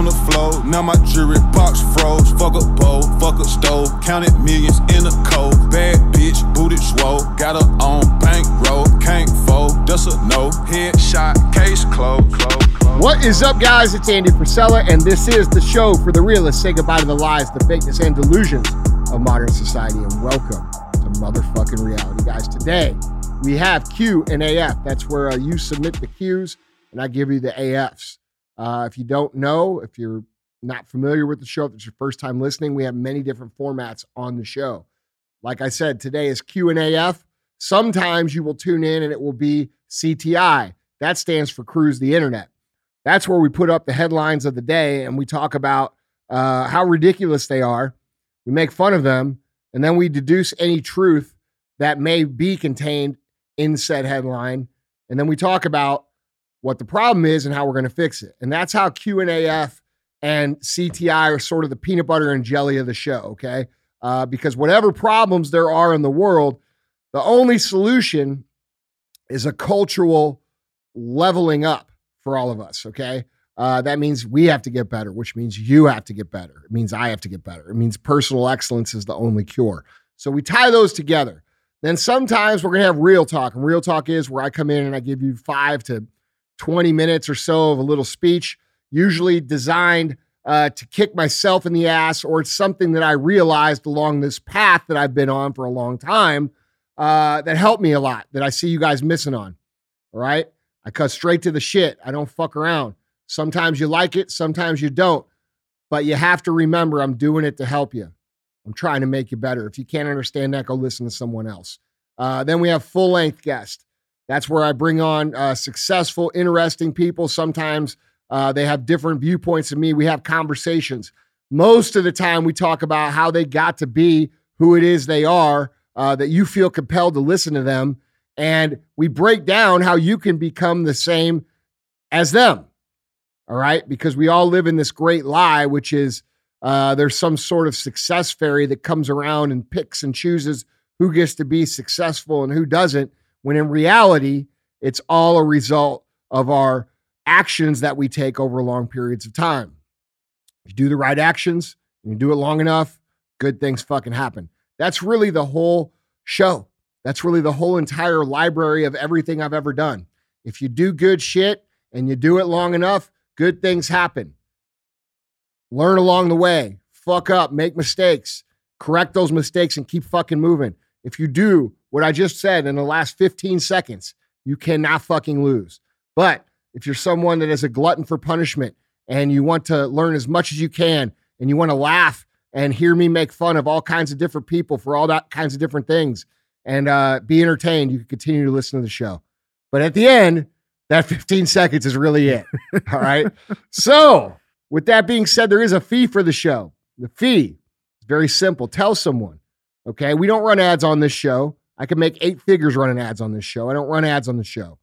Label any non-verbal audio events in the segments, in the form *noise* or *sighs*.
on the floor. Now my jewelry box froze. Fuck a bowl, fuck a stove. Counted millions in a cold. Bad bitch, booted swole. Got her on bankroll. Can't fold, that's a no. Headshot, case closed. Close. What is up, guys? It's Andy Frisella, and this is the show for the realists. Say goodbye to the lies, the fakeness, and delusions of modern society, and welcome to motherfucking reality, guys. Today we have Q and AF. That's where uh, you submit the Qs, and I give you the AFs. Uh, if you don't know, if you're not familiar with the show, if it's your first time listening, we have many different formats on the show. Like I said, today is Q and AF. Sometimes you will tune in and it will be CTI. That stands for Cruise the Internet. That's where we put up the headlines of the day and we talk about uh, how ridiculous they are. We make fun of them, and then we deduce any truth that may be contained in said headline, and then we talk about what the problem is and how we're going to fix it. And that's how Q and AF and CTI are sort of the peanut butter and jelly of the show. Okay, uh, because whatever problems there are in the world, the only solution is a cultural leveling up for all of us. Okay. Uh, that means we have to get better, which means you have to get better. It means I have to get better. It means personal excellence is the only cure. So we tie those together. Then sometimes we're going to have real talk. And real talk is where I come in and I give you five to 20 minutes or so of a little speech, usually designed uh, to kick myself in the ass, or it's something that I realized along this path that I've been on for a long time uh, that helped me a lot that I see you guys missing on. All right. I cut straight to the shit. I don't fuck around. Sometimes you like it, sometimes you don't. But you have to remember I'm doing it to help you. I'm trying to make you better. If you can't understand that, go listen to someone else. Uh, then we have full length guest. That's where I bring on uh, successful, interesting people. Sometimes uh, they have different viewpoints than me. We have conversations. Most of the time, we talk about how they got to be who it is they are, uh, that you feel compelled to listen to them. And we break down how you can become the same as them. All right. Because we all live in this great lie, which is uh, there's some sort of success fairy that comes around and picks and chooses who gets to be successful and who doesn't, when in reality, it's all a result of our actions that we take over long periods of time. You do the right actions and you do it long enough, good things fucking happen. That's really the whole show. That's really the whole entire library of everything I've ever done. If you do good shit and you do it long enough, good things happen. Learn along the way, fuck up, make mistakes, correct those mistakes, and keep fucking moving. If you do what I just said in the last 15 seconds, you cannot fucking lose. But if you're someone that is a glutton for punishment and you want to learn as much as you can and you want to laugh and hear me make fun of all kinds of different people for all that kinds of different things and uh, be entertained, you can continue to listen to the show. But at the end, that 15 seconds is really it. *laughs* all right. So, with that being said, there is a fee for the show. The fee is very simple. Tell someone. Okay. We don't run ads on this show. I can make eight figures running ads on this show. I don't run ads on the show.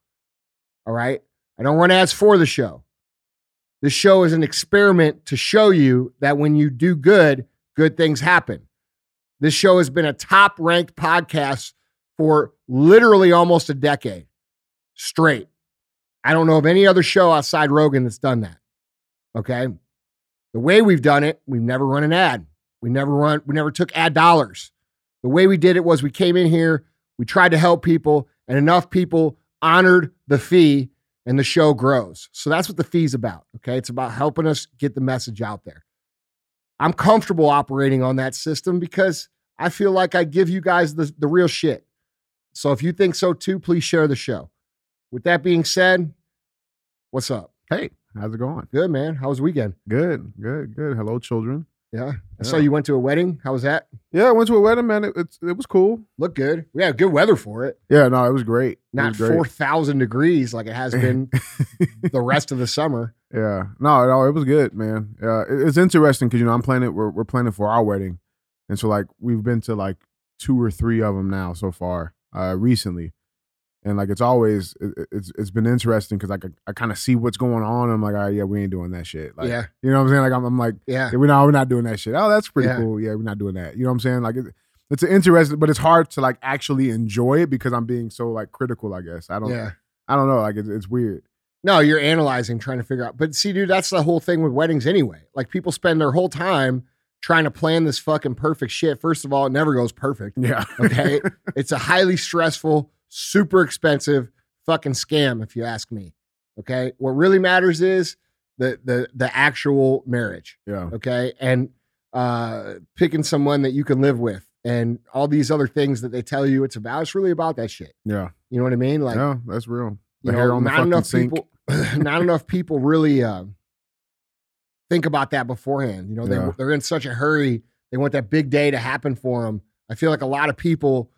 All right. I don't run ads for the show. This show is an experiment to show you that when you do good, good things happen. This show has been a top ranked podcast for literally almost a decade straight. I don't know of any other show outside Rogan that's done that. Okay. The way we've done it, we've never run an ad. We never run, we never took ad dollars. The way we did it was we came in here, we tried to help people, and enough people honored the fee and the show grows. So that's what the fee's about. Okay. It's about helping us get the message out there. I'm comfortable operating on that system because I feel like I give you guys the, the real shit. So if you think so too, please share the show. With that being said, what's up? Hey, how's it going? Good, man. How was the weekend? Good, good, good. Hello, children. Yeah. I saw you went to a wedding. How was that? Yeah, I went to a wedding, man. It, it, it was cool. Looked good. We had good weather for it. Yeah, no, it was great. It Not was great. 4,000 degrees like it has *laughs* been the rest of the summer. Yeah, no, no, it was good, man. Yeah, it- it's interesting because you know I'm planning. We're we're planning for our wedding, and so like we've been to like two or three of them now so far, uh, recently, and like it's always it, it- it's it's been interesting because like I, I kind of see what's going on. And I'm like, all right, yeah, we ain't doing that shit. Like, yeah. you know what I'm saying? Like I'm, I'm like, Yeah. yeah, we're not we're not doing that shit. Oh, that's pretty Yeah. cool. Yeah, we're not doing that. You know what I'm saying? Like it, it's interesting, but it's hard to like actually enjoy it because I'm being so like critical. I guess I don't. Yeah. I don't know. Like it's, it's weird. No, you're analyzing, trying to figure out. But see, dude, that's the whole thing with weddings anyway. Like people spend their whole time trying to plan this fucking perfect shit. First of all, it never goes perfect. Yeah. Okay. *laughs* it's a highly stressful, super expensive fucking scam, if you ask me. Okay. What really matters is the the the actual marriage. yeah. Okay. And uh picking someone that you can live with and all these other things that they tell you it's about. It's really about that shit. Yeah. You know what I mean? Like yeah. That's real. you The hair know, on not enough sink. people *laughs* not enough people really uh, think about that beforehand. You know, they Yeah. they're in such a hurry. They want that big day to happen for them. I feel like a lot of people,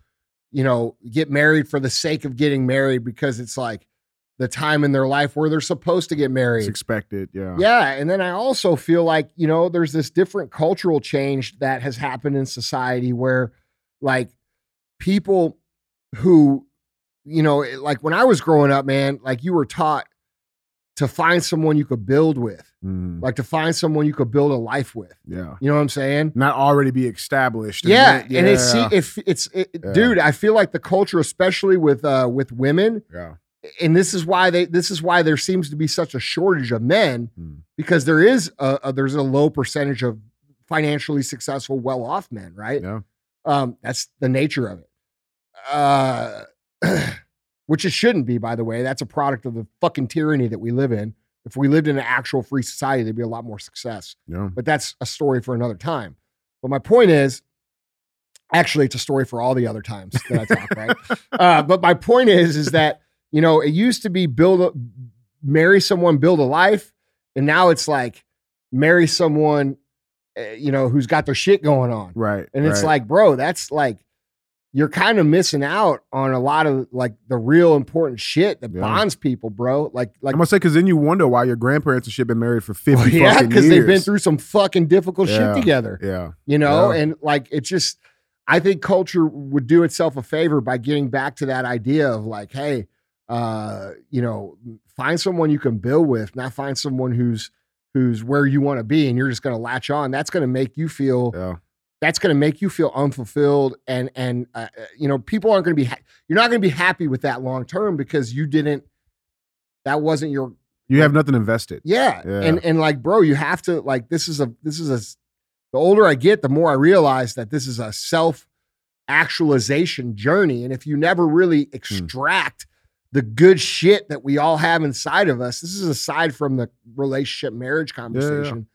you know, get married for the sake of getting married because it's like the time in their life where they're supposed to get married. It's expected. Yeah. Yeah, and then I also feel like, you know, there's this different cultural change that has happened in society where like people who you know, like when I was growing up, man, like you were taught to find someone you could build with, Mm, like to find someone you could build a life with. yeah. You know what I'm saying? Not already be established. and Yeah, then- and it's see, if it's it, Yeah. dude, I feel like the culture, especially with uh with women, yeah. and this is why they this is why there seems to be such a shortage of men Mm. because there is a, a there's a low percentage of financially successful, well off men, right? Yeah. Um, that's the nature of it. Uh, *clears throat* which it shouldn't be, by the way. That's a product of the fucking tyranny that we live in. If we lived in an actual free society, there'd be a lot more success. Yeah. But that's a story for another time. But my point is, actually, it's a story for all the other times that I talk, right? *laughs* uh, but my point is, is that you know it used to be build a marry someone, build a life, and now it's like marry someone, uh, you know, who's got their shit going on, Right. and it's right. like, bro, that's like you're kind of missing out on a lot of like the real important shit that Yeah. bonds people, bro. Like, like I'm gonna say because then you wonder why your grandparents and shit been married for 50 *laughs* yeah, because they've been through some fucking difficult Yeah. shit together Yeah. you know Yeah. and like it's just i think culture would do itself a favor by getting back to that idea of like hey uh you know find someone you can build with not find someone who's who's where you want to be and you're just to latch on that's to make you feel Yeah. That's going to make you feel unfulfilled and and uh, uh, you know people aren't going to be ha- you're not going to be happy with that long term because you didn't that wasn't your You have nothing invested. yeah. Yeah. And and like, bro, you have to like this is a this is a the older I get, the more I realize that this is a self actualization journey. And if you never really Hmm. extract the good shit that we all have inside of us, this is aside from the relationship marriage conversation.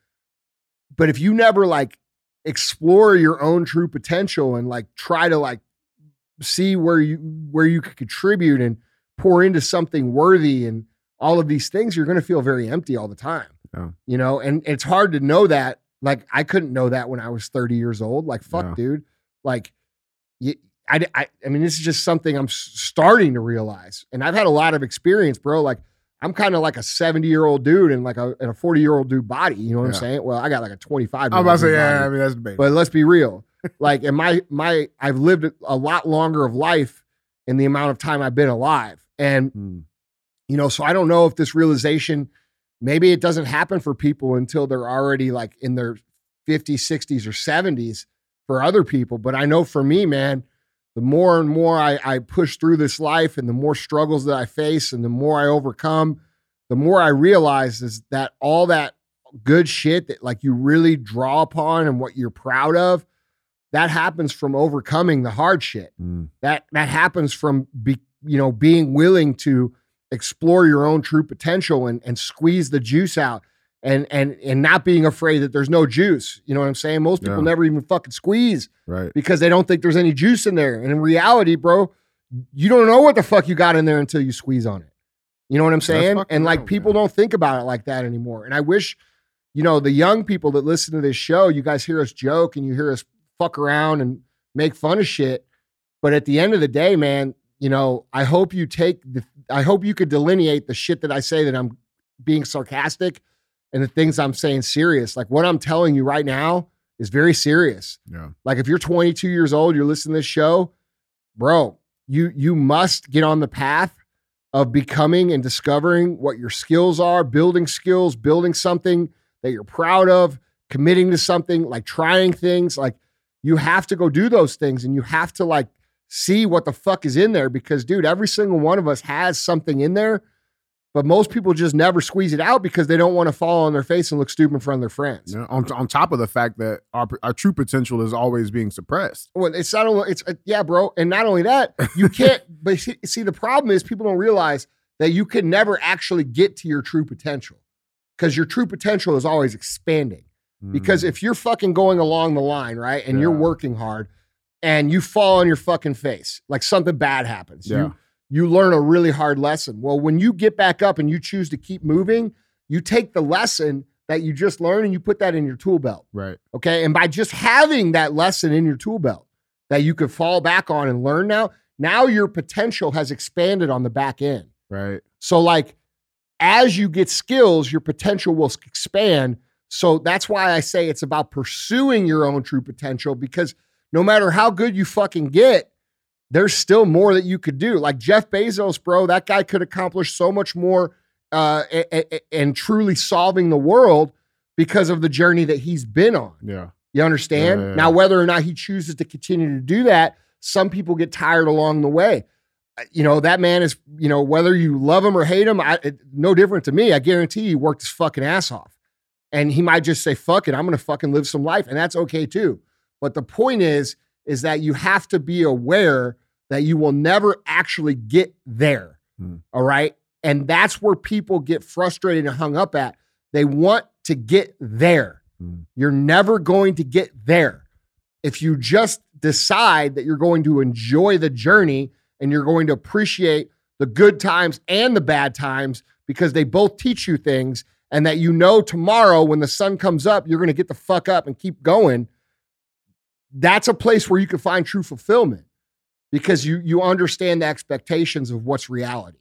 But if you never like explore your own true potential and like try to like see where you where you could contribute and pour into something worthy and all of these things, you're going to feel very empty all the time. Yeah. You know, and it's hard to know that. Like I couldn't know that when I was 30 years old. Like fuck, Yeah. dude. Like you, I, I, I mean, this is just something I'm starting to realize, and I've had a lot of experience, bro. Like I'm kind of like a 70 year old dude and like a, and a 40 year old dude body. You know what I'm saying? Well, I got like a 25. I'm about to say, old yeah, body. I mean, that's debatable. But let's be real. *laughs* Like, and my my I've lived a lot longer of life in the amount of time I've been alive. And, Hmm. you know, so I don't know if this realization maybe it doesn't happen for people until they're already like in their 50s, 60s, or 70s for other people. But I know for me, man, the more and more I, I push through this life and the more struggles that I face and the more I overcome, the more I realize is that all that good shit that like you really draw upon and what you're proud of, that happens from overcoming the hard shit. Hmm. That that happens from be, you know being willing to explore your own true potential and and squeeze the juice out and and and not being afraid that there's no juice. You know what I'm saying? Most people Yeah. never even fucking squeeze Right. because they don't think there's any juice in there. And in reality, bro, you don't know what the fuck you got in there until you squeeze on it. You know what I'm saying? And like real, people man. don't think about it like that anymore. And I wish, you know, the young people that listen to this show, you guys hear us joke and you hear us fuck around and make fun of shit. But at the end of the day, man, you know, I hope you take the I hope you could delineate the shit that I say that I'm being sarcastic and the things I'm saying serious. Like what I'm telling you right now is very serious. Yeah. Like if you're 22 years old, you're listening to this show, bro, you you must get on the path of becoming and discovering what your skills are, building skills, building something that you're proud of, committing to something, like trying things. Like you have to go do those things and you have to like see what the fuck is in there because dude, every single one of us has something in there But most people just never squeeze it out because they don't want to fall on their face and look stupid in front of their friends. You know, on, on top of the fact that our, our true potential is always being suppressed. Well, it's not only it's uh, yeah, bro, and not only that, you can't. *laughs* but see, see, the problem is people don't realize that you can never actually get to your true potential because your true potential is always expanding. Because Mm. if you're fucking going along the line, right, and you're working hard, and you fall on your fucking face, like something bad happens, Yeah. you you learn a really hard lesson. Well, when you get back up and you choose to keep moving, you take the lesson that you just learned and you put that in your tool belt. right, Okay. And by just having that lesson in your tool belt that you could fall back on and learn now, now your potential has expanded on the back end. right, So, like, as you get skills, your potential will expand. So, that's why I say it's about pursuing your own true potential because no matter how good you fucking get, there's still more that you could do. Like Jeff Bezos, bro, that guy could accomplish so much more uh, and truly solving the world because of the journey that he's been on. yeah, You understand? Yeah, yeah, Now, whether or not he chooses to continue to do that, some people get tired along the way. Uh, You know, that man is, you know, whether you love him or hate him, I, it, no different to me. I guarantee he worked his fucking ass off. And he might just say, fuck it, I'm going to fucking live some life. And that's okay too. But the point is, is that you have to be aware that you will never actually get there. Hmm. All right. And that's where people get frustrated and hung up at. They want to get there. Hmm. You're never going to get there. If you just decide that you're going to enjoy the journey and you're going to appreciate the good times and the bad times because they both teach you things, and that you know tomorrow when the sun comes up, you're going to get the fuck up and keep going, that's a place where you can find true fulfillment because you you understand the expectations of what's reality.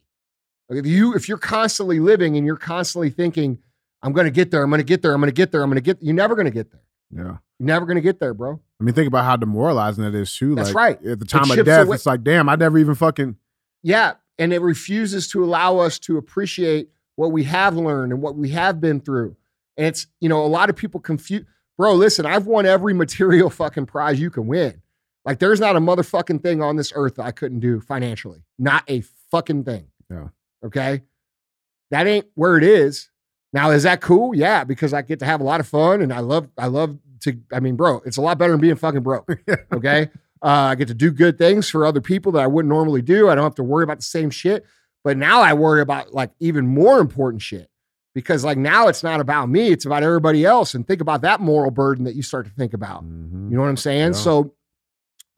Like, If you if you're constantly living and you're constantly thinking, I'm going to get there, I'm going to get there, I'm going to get there, I'm going to get, you're never going to get there. yeah. You're never going to get there, bro. I mean, think about how demoralizing that is too. That's like, right. At the time of death, away- it's like, damn, I never even fucking. Yeah, and it refuses to allow us to appreciate what we have learned and what we have been through. And it's, you know, a lot of people confuse, bro, listen, I've won every material *laughs* fucking prize you can win. Like there's not a motherfucking thing on this earth that I couldn't do financially. Not a fucking thing. Yeah. Okay? That ain't where it is. Now, is that cool? Yeah, because I get to have a lot of fun and I love, I love to, I mean, bro, it's a lot better than being fucking broke. *laughs* Okay. Uh, I get to do good things for other people that I wouldn't normally do. I don't have to worry about the same shit. But now I worry about like even more important shit because like now it's not about me, it's about everybody else. And think about that moral burden that you start to think about. Mhm. You know what I'm saying? Yeah. So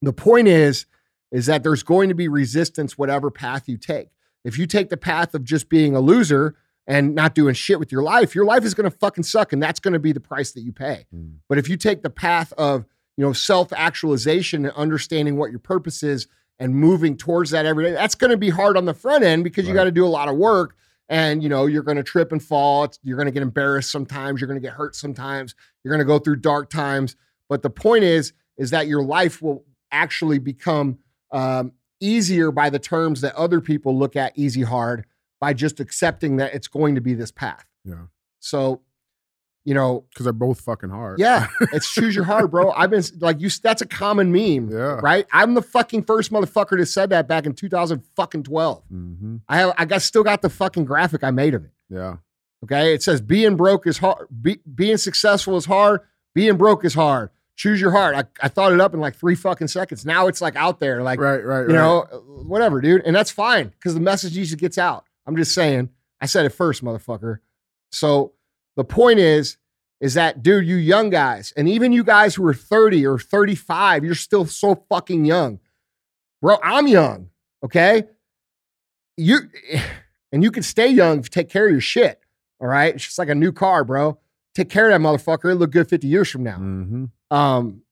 the point is, is that there's going to be resistance whatever path you take. If you take the path of just being a loser and not doing shit with your life, your life is going to fucking suck, and that's going to be the price that you pay. Mm. But if you take the path of you know self actualization and understanding what your purpose is and moving towards that every day, that's going to be hard on the front end because you got to do a lot of work. And you know you're going to trip and fall. It's- You're going to get embarrassed sometimes. You're going to get hurt sometimes. You're going to go through dark times. But the point is, is that your life will actually become um, easier by the terms that other people look at easy hard by just accepting that it's going to be this path. Yeah. So, you know, Because they're both fucking hard. yeah, *laughs* it's choose your hard, bro. I've been like you. That's a common meme, Yeah. right? I'm the fucking first motherfucker that said that back in 2012. hmm I have, I got still got the fucking graphic I made of it. Yeah. Okay, it says being broke is hard. Be, being successful is hard. Being broke is hard. Choose your heart. I, I thought it up in like three fucking seconds. Now it's like out there, like Right. Right. you right. know, whatever, dude. And that's fine because the message usually gets out. I'm just saying. I said it first, motherfucker. So the point is, is that, dude, you young guys, and even you guys who are 30 or 35, you're still so fucking young. Bro, I'm young. Okay. You *sighs* and you can stay young if you take care of your shit. All right. It's just like a new car, bro. Take care of that motherfucker. It'll look good 50 years from now. hmm Um,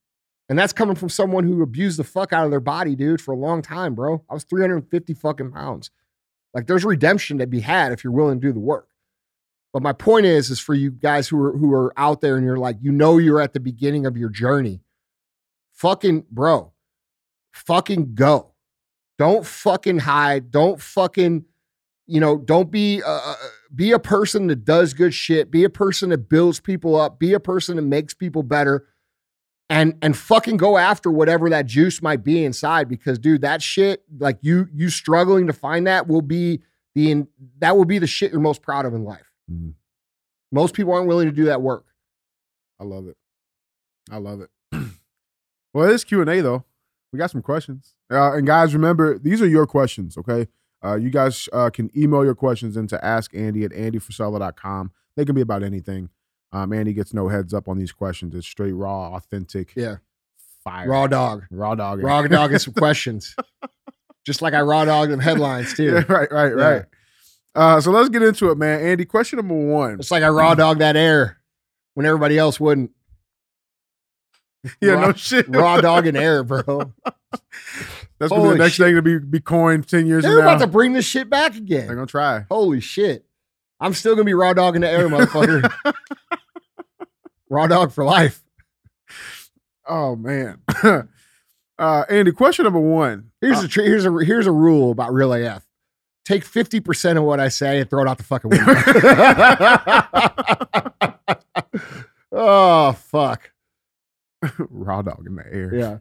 and that's coming from someone who abused the fuck out of their body, dude, for a long time, bro. I was 350 fucking pounds. Like there's redemption to be had if you're willing to do the work. But my point is, is for you guys who are who are out there and you're like, you know you're at the beginning of your journey. Fucking bro, fucking go. Don't fucking hide. Don't fucking, you know, don't be uh, be a person that does good shit. Be a person that builds people up. Be a person that makes people better and and fucking go after whatever that juice might be inside because dude that shit like you you struggling to find that will be the that will be the shit you're most proud of in life. Mhm. Most people aren't willing to do that work. I love it. I love it. *clears throat* well, it's Q and A though. We got some questions, uh, and guys, remember these are your questions. Okay, uh, you guys uh, can email your questions into askandy at andyfrisella.com. They can be about anything. Um, Andy gets no heads up on these questions. It's straight raw, authentic, Yeah. fire, Raw dog. raw dog, Raw dog and some questions. *laughs* Just like I raw dog them headlines too. Yeah, right, right, Yeah. right. Uh, so let's get into it, man. Andy, question number one. It's like I raw dog that air when everybody else wouldn't. *laughs* Yeah, raw, no shit. raw dog and *laughs* air, bro. That's gonna be Holy the next shit. thing to be be coined ten years They're from now. about to bring this shit back again. They're gonna try. Holy shit. I'm still gonna be raw dog in the air, motherfucker. *laughs* raw dog for life. Oh man. uh Andy, question number one. Here's a tr- here's a here's a rule about real AF. Take 50% of what I say and throw it out the fucking window. *laughs* oh fuck. *laughs* Raw dog in the air. Yeah.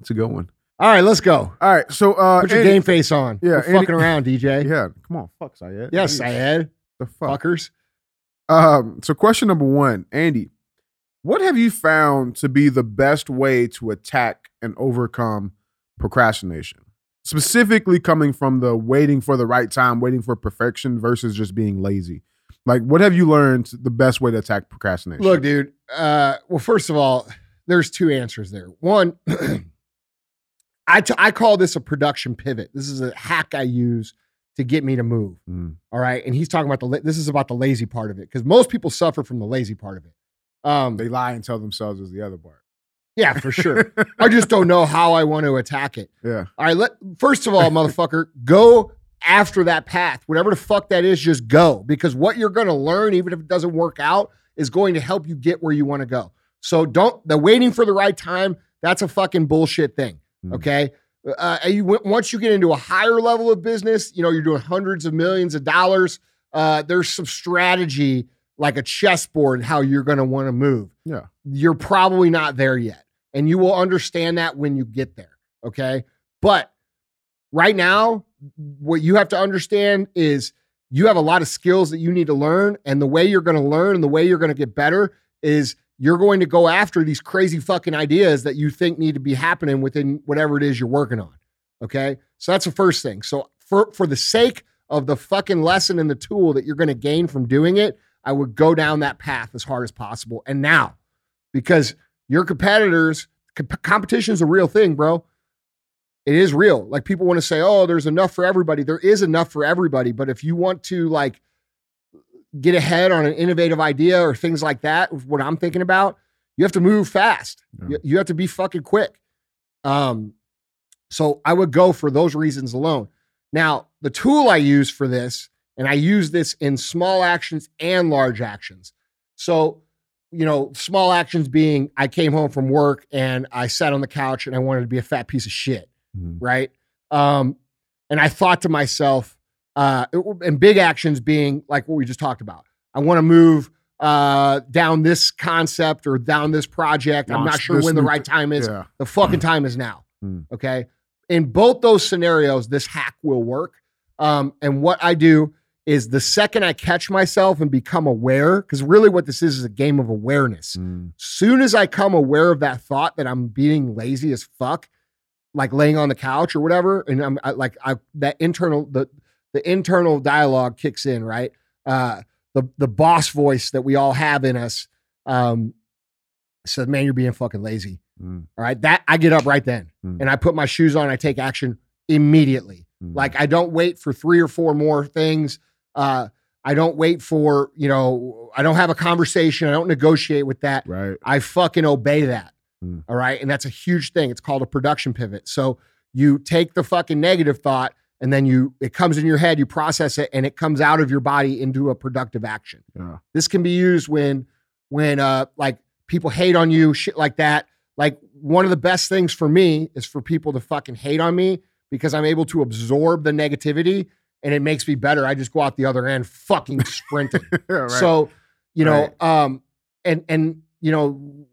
It's a good one. All right, let's go. All right. So uh Put your Andy- game face on. Yeah, We're Andy- fucking around, DJ. Yeah, come on. Fuck Syed. Yes, Syed. The fuck. Fuckers. Um, so question number one, Andy, what have you found to be the best way to attack and overcome procrastination? Specifically coming from the waiting for the right time, waiting for perfection versus just being lazy. Like, what have you learned the best way to attack procrastination? Look, dude. Uh, well, first of all, there's two answers there. One, *clears throat* I t- I call this a production pivot. This is a hack I use to get me to move. Mm, All right, and he's talking about the la- this is about the lazy part of it because most people suffer from the lazy part of it. Um, they lie and tell themselves is the other part. Yeah, for sure. I just don't know how I want to attack it. *laughs* Yeah. All right, let first of all, motherfucker, go after that path. Whatever the fuck that is, just go. Because what you're gonna learn, even if it doesn't work out, is going to help you get where you want to go. So don't the waiting for the right time, that's a fucking bullshit thing. Mm. Okay. Uh, you once you get into a higher level of business, you know, you're doing hundreds of millions of dollars. Uh, there's some strategy like a chessboard how you're going to want to move. Yeah. You're probably not there yet. And you will understand that when you get there. Okay. But right now, what you have to understand is you have a lot of skills that you need to learn. And the way you're going to learn and the way you're going to get better is you're going to go after these crazy fucking ideas that you think need to be happening within whatever it is you're working on. Okay. So that's the first thing. So for, for the sake of the fucking lesson and the tool that you're going to gain from doing it, I would go down that path as hard as possible. And now, because your competitors, comp- competition is a real thing, bro. It is real. Like people want to say, oh, there's enough for everybody. There is enough for everybody. But if you want to like get ahead on an innovative idea or things like that, what I'm thinking about, you have to move fast. Yeah. You, you have to be fucking quick. Um, so I would go for those reasons alone. Now, the tool I use for this, and I use this in small actions and large actions. So, you know, small actions being I came home from work and I sat on the couch and I wanted to be a fat piece of shit Mhm. right? Um, and I thought to myself, uh, it- and big actions being like what we just talked about. I want to move uh, down this concept or down this project. I'm not sure when the right time is. Yeah. The fucking time is now. Hmm. Okay. In both those scenarios, this hack will work. Um, and what I do is the second I catch myself and become aware, because really what this is is a game of awareness Mm, soon as I come aware of that thought that I'm being lazy as fuck, like laying on the couch or whatever, and I'm I, like, I that internal the the internal dialogue kicks in, right? Uh, the the boss voice that we all have in us um, says, "Man, you're being fucking lazy." mm, All right, that I get up right then Hmm. and I put my shoes on. I take action immediately. mm. Like I don't wait for three or four more things. Uh, I don't wait for you know. I don't have a conversation. I don't negotiate with that. right. I fucking obey that. Hmm. All right. And that's a huge thing. It's called a production pivot. So you take the fucking negative thought and then you, it comes in your head, you process it, and it comes out of your body into a productive action. Yeah. This can be used when, when, uh, like people hate on you, shit like that. Like one of the best things for me is for people to fucking hate on me because I'm able to absorb the negativity and it makes me better. I just go out the other end fucking *laughs* sprinting. *laughs* Right. So, you know, Right. um, and and you know,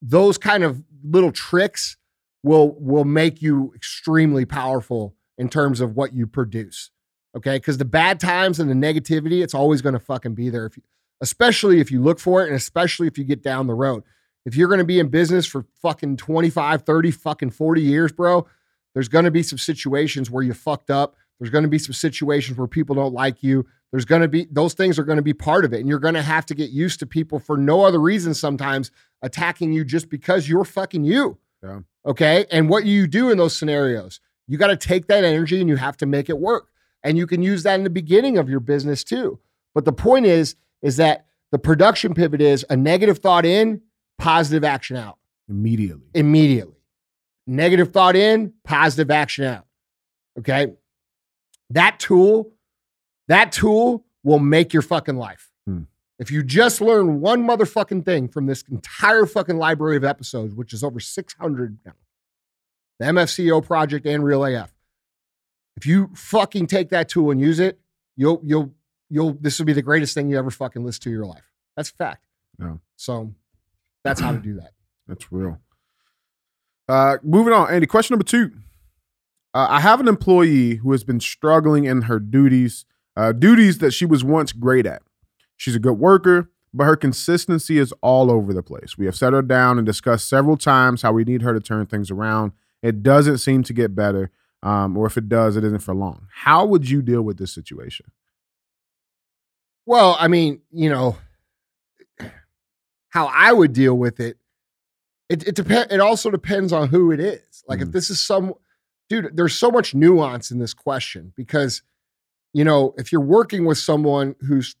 those kind of little tricks will will make you extremely powerful in terms of what you produce. Okay. Because the bad times and the negativity, it's always going to fucking be there. If you, especially if you look for it and especially if you get down the road. If you're going to be in business for fucking 25, 30, fucking 40 years, bro, there's going to be some situations where you fucked up. There's going to be some situations where people don't like you. There's going to be those things are going to be part of it. And you're going to have to get used to people for no other reason sometimes attacking you just because you're fucking you. Yeah. Okay. And what you do in those scenarios, you got to take that energy and you have to make it work. And you can use that in the beginning of your business too. But the point is, is that the production pivot is a negative thought in, positive action out Immediately. immediately. Negative thought in, positive action out. Okay. That tool, that tool will make your fucking life. Hmm. If you just learn one motherfucking thing from this entire fucking library of episodes, which is over 600 now, the MFCEO project and Real AF, if you fucking take that tool and use it, you'll, you'll, you'll, this will be the greatest thing you ever fucking listen to in your life. That's a fact. Yeah. So that's how to do that. *clears throat* That's real. Uh, moving on, Andy. Question number two. Uh, I have an employee who has been struggling in her duties, uh, duties that she was once great at. She's a good worker, but her consistency is all over the place. We have set her down and discussed several times how we need her to turn things around. It doesn't seem to get better, um, or if it does, it isn't for long. How would you deal with this situation? Well, I mean, you know, how I would deal with it. It it depends. It also depends on who it is. Like if Mhm. this is some dude, there's so much nuance in this question because, you know, if you're working with someone who's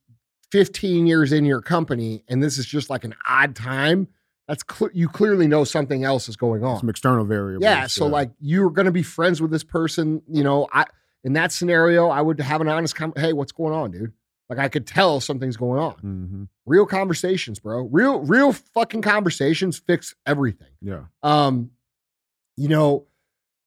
15 years in your company and this is just like an odd time, that's cl- you clearly know something else is going on. Some external variables. Yeah. So like you're going to be friends with this person. You know, I in that scenario, I would have an honest com- Hey, what's going on, dude? Like I could tell something's going on. Mhm. Real conversations, bro. Real, real fucking conversations fix everything. yeah, Um, you know,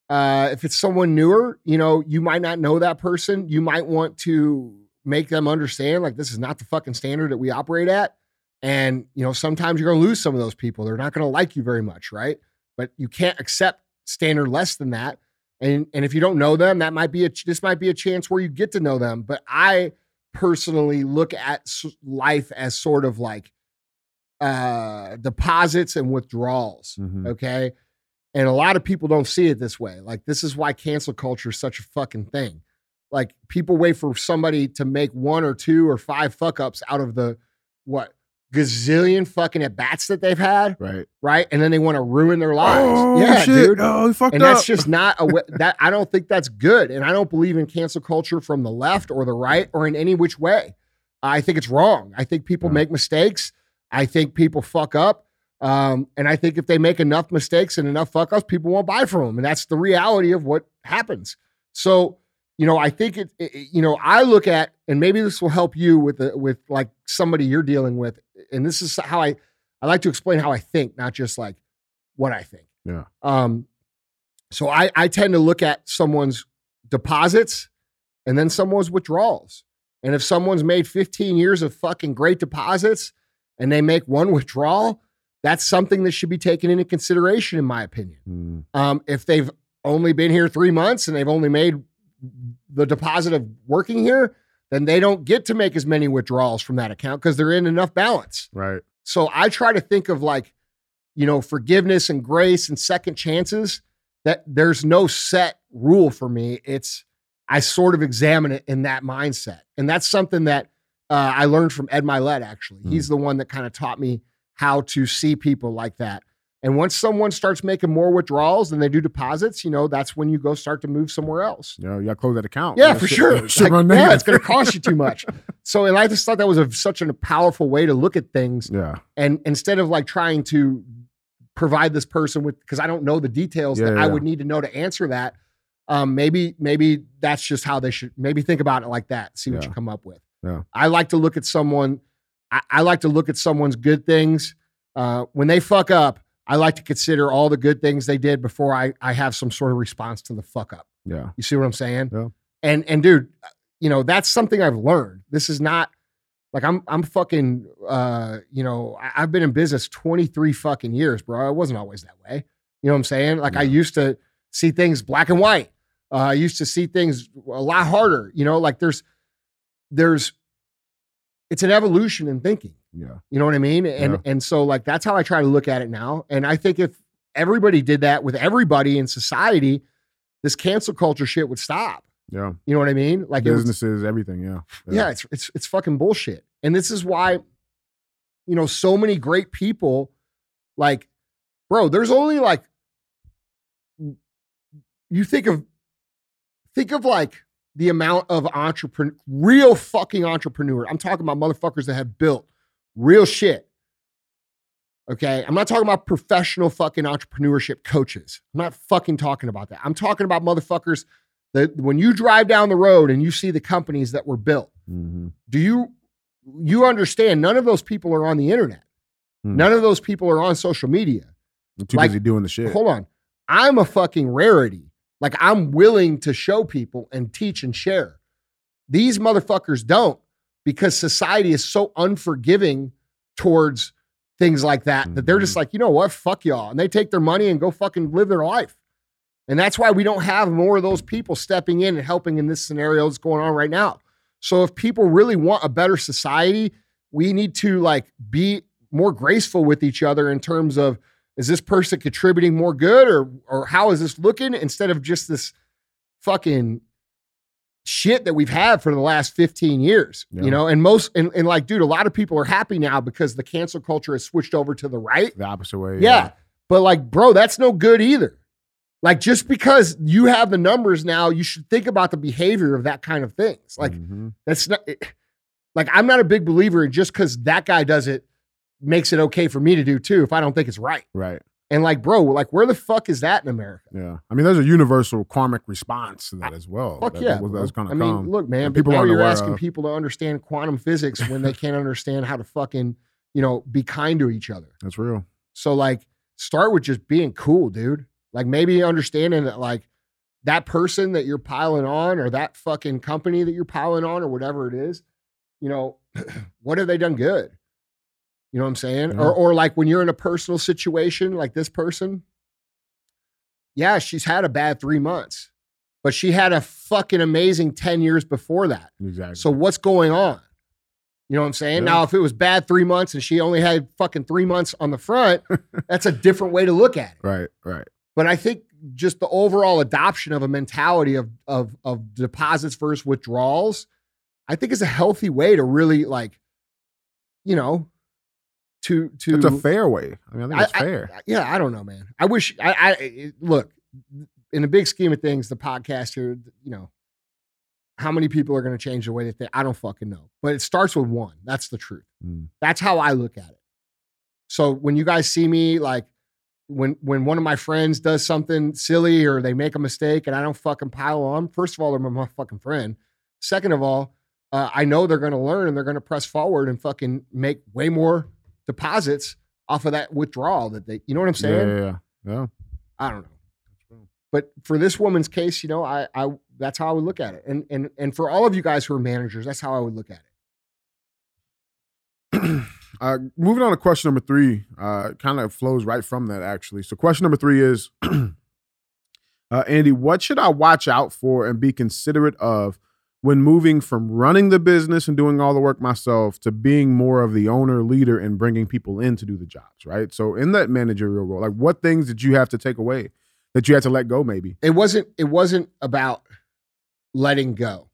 uh, if it's someone newer, you know, you might not know that person. You might want to make them understand like this is not the fucking standard that we operate at. And, you know, sometimes you're gonna lose some of those people. They're not gonna like you very much, right? But you can't accept standard less than that. And and if you don't know them, that might be a this might be a chance where you get to know them. But I personally look at life as sort of like uh deposits and withdrawals Mhm. okay and a lot of people don't see it this way like this is why cancel culture is such a fucking thing like people wait for somebody to make one or two or five fuck ups out of the what gazillion fucking at bats that they've had right. right and then they want to ruin their lives Oh, yeah shit. dude Oh, he fucked and up. that's just not a wa- that I don't think that's good, and I don't believe in cancel culture from the left or the right or in any which way. I think it's wrong. I think people Yeah. make mistakes. I think people fuck up, um, and I think if they make enough mistakes and enough fuck ups, people won't buy from them, and that's the reality of what happens. So, you know, I think it, it- You know, I look at, and maybe this will help you with the with like somebody you're dealing with, and this is how I I like to explain how I think, not just like what I think. Yeah. Um, so I, I tend to look at someone's deposits and then someone's withdrawals. And if someone's made 15 years of fucking great deposits and they make one *laughs* withdrawal, that's something that should be taken into consideration, in my opinion. Mm, Um, if they've only been here three months and they've only made the deposit of working here, then they don't get to make as many withdrawals from that account because they're in enough balance. right. So I try to think of like, you know, forgiveness and grace and second chances. That there's no set rule for me. It's I sort of examine it in that mindset, and that's something that uh, I learned from Ed Mylett. Actually, Hmm. he's the one that kind of taught me how to see people like that. And once someone starts making more withdrawals than they do deposits, you know, that's when you go start to move somewhere else. Yeah, you got to close that account. Yeah, for sure. Like, yeah, it's going to cost you too *laughs* much. So, and I just thought that was a, such a powerful way to look at things yeah, and instead of like trying to provide this person with because i don't know the details Yeah, that yeah, i would need to know to answer that um maybe maybe that's just how they should maybe think about it like that see what you come up with Yeah. i like to look at someone I, I like to look at someone's good things uh when they fuck up i like to consider all the good things they did before i i have some sort of response to the fuck up yeah, you see what I'm saying? Yeah. And and dude, you know, that's something I've learned. This is not like I'm I'm fucking uh, you know, I, I've been in business 23 fucking years, bro. I wasn't always that way. You know what I'm saying? Like I used to see things black and white. Uh, I used to see things a lot harder. You know, like there's there's it's an evolution in thinking. Yeah. You know what I mean? And Yeah. and so like that's how I try to look at it now. And I think if everybody did that with everybody in society, this cancel culture shit would stop. Yeah. You know what I mean? Like it was, Businesses, everything. Yeah. yeah, it's it's it's fucking bullshit. And this is why, you know, so many great people, like, bro, there's only like you think of think of like the amount of entrepreneur real fucking entrepreneur. I'm talking about motherfuckers that have built real shit. Okay. I'm not talking about professional fucking entrepreneurship coaches. I'm not fucking talking about that. I'm talking about motherfuckers that when you drive down the road and you see the companies that were built, hmm do you you understand none of those people are on the internet Hmm. none of those people are on social media Too Like, busy doing the shit. hold on i'm a fucking rarity like i'm willing to show people and teach and share. These motherfuckers don't because society is so unforgiving towards things like that that they're just Mhm. like you know what? Fuck y'all. And they take their money and go fucking live their life. And that's why we don't have more of those people stepping in and helping in this scenario that's going on right now. So if people really want a better society we need to like be more graceful with each other in terms of is this person contributing more good or or how is this looking instead of just this fucking shit that we've had for the last 15 years Yeah. you know and most and, and like dude a lot of people are happy now because the cancel culture has switched over to the right The opposite way. yeah. But like, bro, that's no good either. Like, just because you have the numbers now, you should think about the behavior of that kind of things. Like, Mhm. that's not it- like I'm not a big believer in just because that guy does it makes it okay for me to do too if I don't think it's right. right. And like, bro, like where the fuck is that in America? Yeah. I mean, there's a universal karmic response to that as well. Fuck that, yeah. that was- that's going I mean, come. look, man, people now aren't you're asking of. people to understand quantum physics when they can't understand how to fucking, you know, be kind to each other. That's real. So like start with just being cool, dude. Like maybe understanding that like that person that you're piling on or that fucking company that you're piling on or whatever it is, you know, *clears throat* what have they done good? You know what I'm saying? Yeah. Or or like when you're in a personal situation like this person, yeah, she's had a bad 3 months. But she had a fucking amazing 10 years before that. Exactly. So what's going on? You know what I'm saying? Yeah. Now, if it was bad three months and she only had fucking three months on the front, *laughs* that's a different way to look at it. right. Right. But I think just the overall adoption of a mentality of of of deposits versus withdrawals, I think is a healthy way to really like, you know, to to It's a fair way. I mean, I think it's I- I- fair. yeah, I don't know, man. I wish I, I look in the big scheme of things, the podcast here, you know, how many people are going to change the way they think? I don't fucking know. But it starts with one. That's the truth. Mm. That's how I look at it. So when you guys see me, like when when one of my friends does something silly or they make a mistake and I don't fucking pile on, first of all, they're my fucking friend. Second of all, uh, I know they're going to learn and they're going to press forward and fucking make way more deposits off of that withdrawal that they, you know what I'm Yeah, saying? yeah, yeah. Yeah. I don't know. But for this woman's case, you know, I, I, that's how I would look at it. And, and, and for all of you guys who are managers, that's how I would look at it. *clears throat* Uh, moving on to question number three, uh, kind of flows right from that actually. So, question number three is, *clears throat* uh, Andy, what should I watch out for and be considerate of when moving from running the business and doing all the work myself to being more of the owner, leader, and bringing people in to do the jobs? Right. So, in that managerial role, like what things did you have to take away that you had to let go? Maybe. It wasn't, it wasn't about letting go.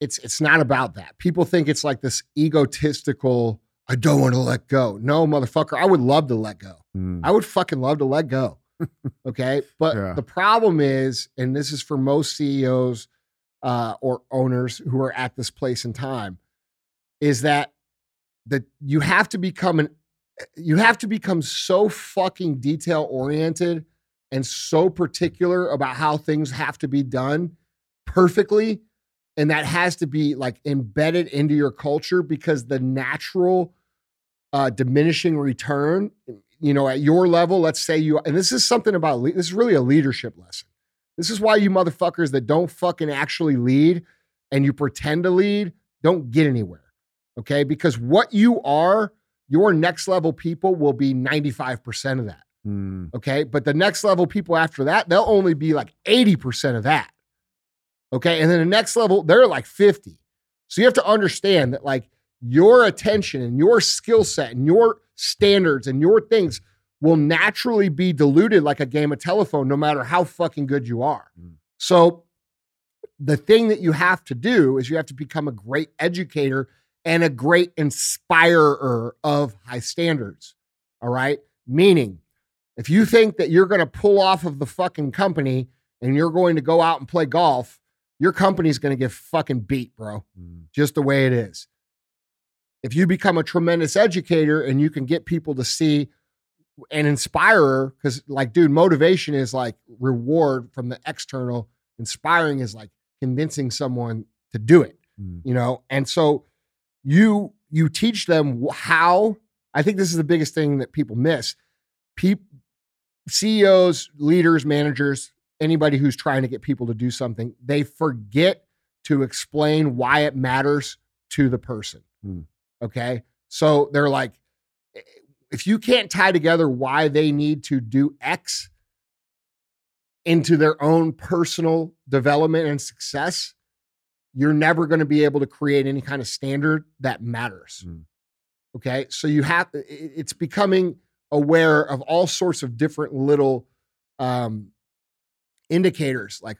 It's, it's not about that. People think it's like this egotistical, I don't want to let go. No, motherfucker, I would love to let go. Mm, I would fucking love to let go. *laughs* Okay. But Yeah. the problem is, and this is for most CEOs uh, or owners who are at this place in time, is that that you have to become an you have to become so fucking detail oriented and so particular about how things have to be done perfectly and that has to be like embedded into your culture because the natural uh, diminishing return you know at your level let's say you and this is something about this is really a leadership lesson this is why you motherfuckers that don't fucking actually lead and you pretend to lead don't get anywhere okay because what you are your next level people will be 95% of that Mm. Okay. But the next level people after that, they'll only be like 80% of that. Okay. And then the next level, they're like 50. So you have to understand that like your attention and your skill set and your standards and your things will naturally be diluted like a game of telephone, no matter how fucking good you are. Mm. So the thing that you have to do is you have to become a great educator and a great inspirer of high standards. All right. Meaning, if you think that you're going to pull off of the fucking company and you're going to go out and play golf, your company's going to get fucking beat, bro. Mm. Just the way it is. If you become a tremendous educator and you can get people to see and inspirer because, like, dude, motivation is like reward from the external, inspiring is like convincing someone to do it Mm. you know and so you you teach them how i think this is the biggest thing that people miss people ceos leaders managers anybody who's trying to get people to do something they forget to explain why it matters to the person Hmm. okay so they're like eh, if you can't tie together why they need to do x into their own personal development and success you're never going to be able to create any kind of standard that matters. Mm. Okay. So you have, it's becoming aware of all sorts of different little um, indicators like,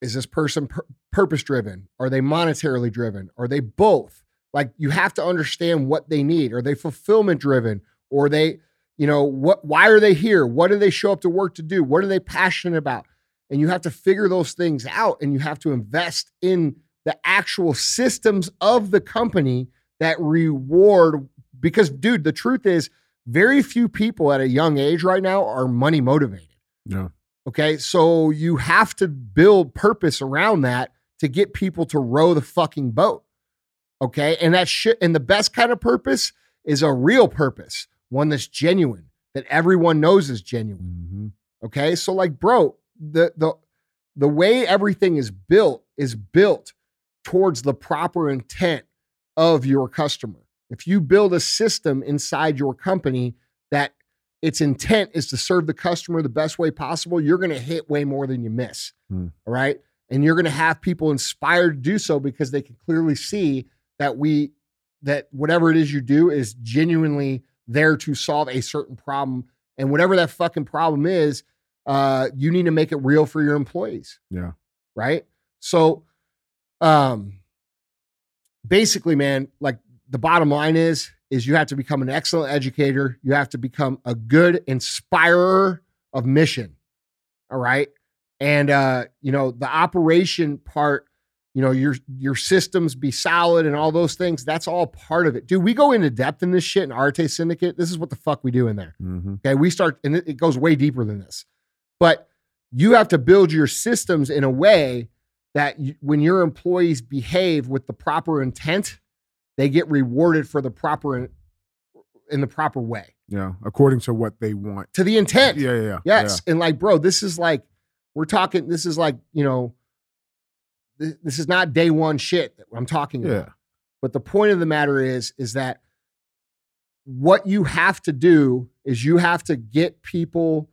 is this person pur- purpose driven? Are they monetarily driven? Are they both? Like you have to understand what they need. Are they fulfillment driven? Or they, you know, what why are they here? What do they show up to work to do? What are they passionate about? and you have to figure those things out and you have to invest in the actual systems of the company that reward because dude the truth is very few people at a young age right now are money motivated Yeah. okay so you have to build purpose around that to get people to row the fucking boat okay and that shit and the best kind of purpose is a real purpose one that's genuine that everyone knows is genuine hmm Okay. So like, bro, the the the way everything is built is built towards the proper intent of your customer. If you build a system inside your company that its intent is to serve the customer the best way possible, you're going to hit way more than you miss. Hmm. All right. And you're going to have people inspired to do so because they can clearly see that we, that whatever it is you do is genuinely there to solve a certain problem. And whatever that fucking problem is, uh, you need to make it real for your employees Yeah. right? So, um, basically, man, like the bottom line is, is you have to become an excellent educator. You have to become a good inspirer of mission. All right. And, uh, you know, the operation part, you know, your, your systems be solid and all those things. That's all part of it. Dude, we go into depth in this shit in Arte Syndicate. This is what the fuck we do in there. hmm Okay. We start, and it, goes way deeper than this. But you have to build your systems in a way that you, when your employees behave with the proper intent, they get rewarded for the proper in, in the proper way Yeah. According to what they want. to the intent. Yeah. Yeah. yeah. Yes. And like, bro, this is like, we're talking, this is like, you know, this, this is not day one shit that I'm talking Yeah. about. But the point of the matter is, is that what you have to do is you have to get people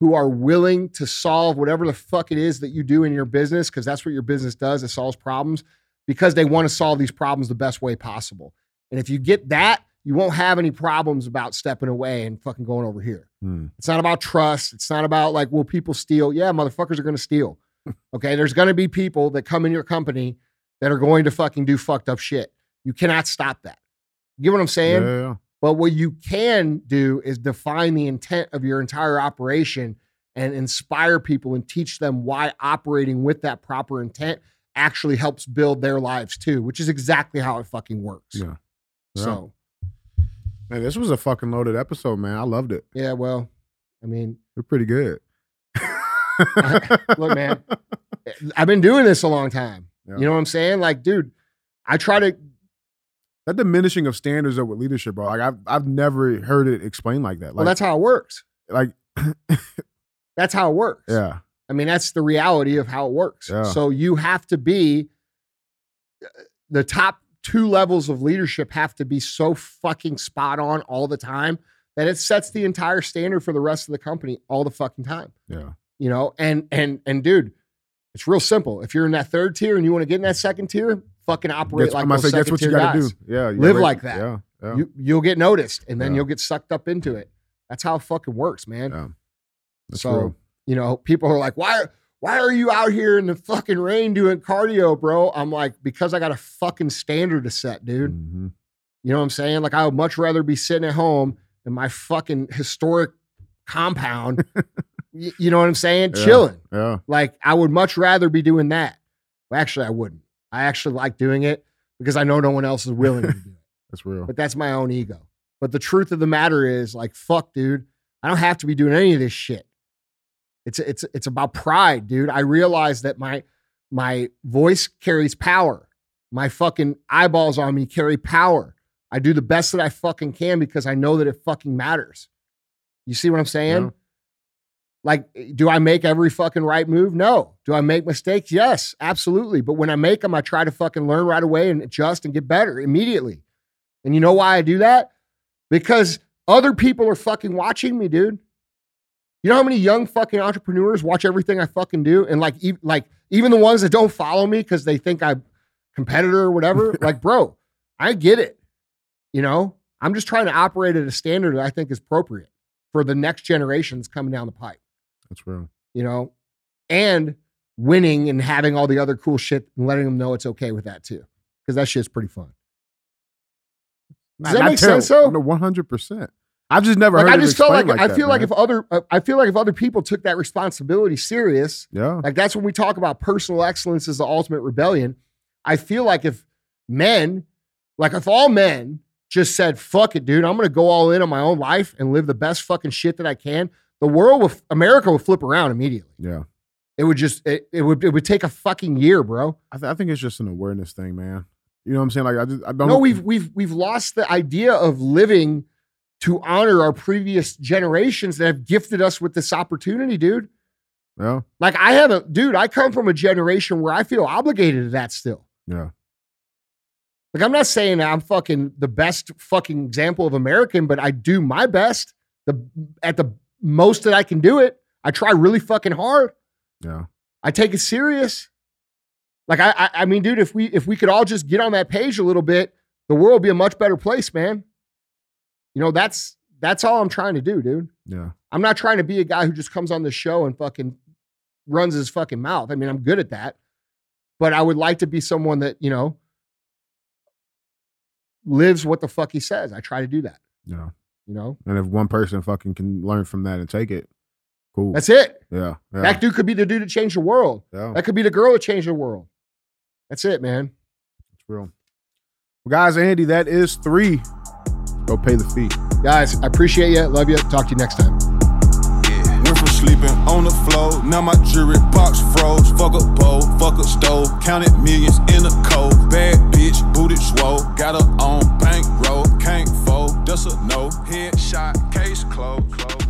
who are willing to solve whatever the fuck it is that you do in your business, because that's what your business does. It solves problems because they want to solve these problems the best way possible. And if you get that, you won't have any problems about stepping away and fucking going over here. Mm. It's not about trust. It's not about like, will people steal? Yeah, motherfuckers are going to steal. Okay. There's going to be people that come in your company that are going to fucking do fucked up shit. You cannot stop that. You get what I'm saying? yeah, yeah. But what you can do is define the intent of your entire operation and inspire people and teach them why operating with that proper intent actually helps build their lives too, which is exactly how it fucking works. Yeah. Yeah. So, Man, this was a fucking loaded episode, man. I loved it. yeah, well, I mean, You're pretty good. *laughs* look, man, I've been doing this a long time. Yeah. You know what I'm saying? Like, dude, I try to that diminishing of standards of with leadership, bro. Like I've I've never heard it explained like that. Like well, that's how it works. like *laughs* That's how it works. yeah. I mean, that's the reality of how it works. Yeah. So you have to be the top two levels of leadership have to be so fucking spot on all the time that it sets the entire standard for the rest of the company all the fucking time. Yeah. You know, and and and dude, it's real simple. If you're in that third tier and you want to get in that second tier, fucking operate That's, like I'm say that's what you gotta guys. do. Yeah. you Live like that. Yeah. Yeah. You you'll get noticed, and then Yeah. you'll get sucked up into it. That's how it fucking works, man. so real. you know, people are like, why? Why are you out here in the fucking rain doing cardio, bro? I'm like, because I got a fucking standard to set, dude. Mhm. You know what I'm saying? Like, I would much rather be sitting at home in my fucking historic compound. *laughs* you know what I'm saying? Yeah. Chilling. Yeah. Like, I would much rather be doing that. Well, actually, I wouldn't. I actually like doing it because I know no one else is willing to do it. *laughs* That's real. But that's my own ego. But the truth of the matter is, like, fuck, dude, I don't have to be doing any of this shit. It's it's it's about pride, dude. I realize that my my voice carries power. My fucking eyeballs on me carry power. I do the best that I fucking can because I know that it fucking matters. You see what I'm saying? Yeah. Like, do I make every fucking right move? No. Do I make mistakes? Yes, absolutely. But when I make them, I try to fucking learn right away and adjust and get better immediately. And you know why I do that? Because other people are fucking watching me, dude. You know how many young fucking entrepreneurs watch everything I fucking do, and like, e- like even the ones that don't follow me because they think I'm competitor or whatever. *laughs* like, bro, I get it. You know, I'm just trying to operate at a standard that I think is appropriate for the next generations coming down the pipe. That's real. You know, and winning and having all the other cool shit and letting them know it's okay with that too, because that shit's pretty fun. Does that make sense? though? No, one hundred percent. I've just never like heard I just felt like, explained I that, feel like man. if other uh, I feel like if other people took that responsibility serious, yeah, like that's when we talk about personal excellence as the ultimate rebellion. I feel like if men, like if all men just said, fuck it, dude, I'm gonna go all in on my own life and live the best fucking shit that I can, the world will America would flip around immediately. yeah. It would just it, it would it would take a fucking year, bro. I, th- I think it's just an awareness thing, man. You know what I'm saying? Like I just I don't No, we've we've we've lost the idea of living to honor our previous generations that have gifted us with this opportunity, dude. yeah Like I haven't, dude, I come from a generation where I feel obligated to that still. yeah Like I'm not saying that I'm fucking the best fucking example of American, but I do my best the at the most that I can do it. I try really fucking hard. yeah I take it serious. Like I, I, I mean, dude, if we if we could all just get on that page a little bit, the world would be a much better place, man. You know, that's that's all I'm trying to do, dude. yeah I'm not trying to be a guy who just comes on the show and fucking runs his fucking mouth. I mean, I'm good at that. But I would like to be someone that, you know, lives what the fuck he says. I try to do that, yeah. You know? And if one person fucking can learn from that and take it, cool. That's it. yeah yeah That dude could be the dude to change the world. yeah. That could be the girl to change the world. That's it, man. It's real. Well, guys, Andy, that is three. Go pay the fee. Guys, I appreciate you. Love you. Talk to you next time. Sleeping on the floor, now my jewelry box froze. Fuck a bowl, fuck a stove, counted millions in a cold. Bad bitch, booted swole, got her on bankroll, can't fold, just a no. Headshot, case closed.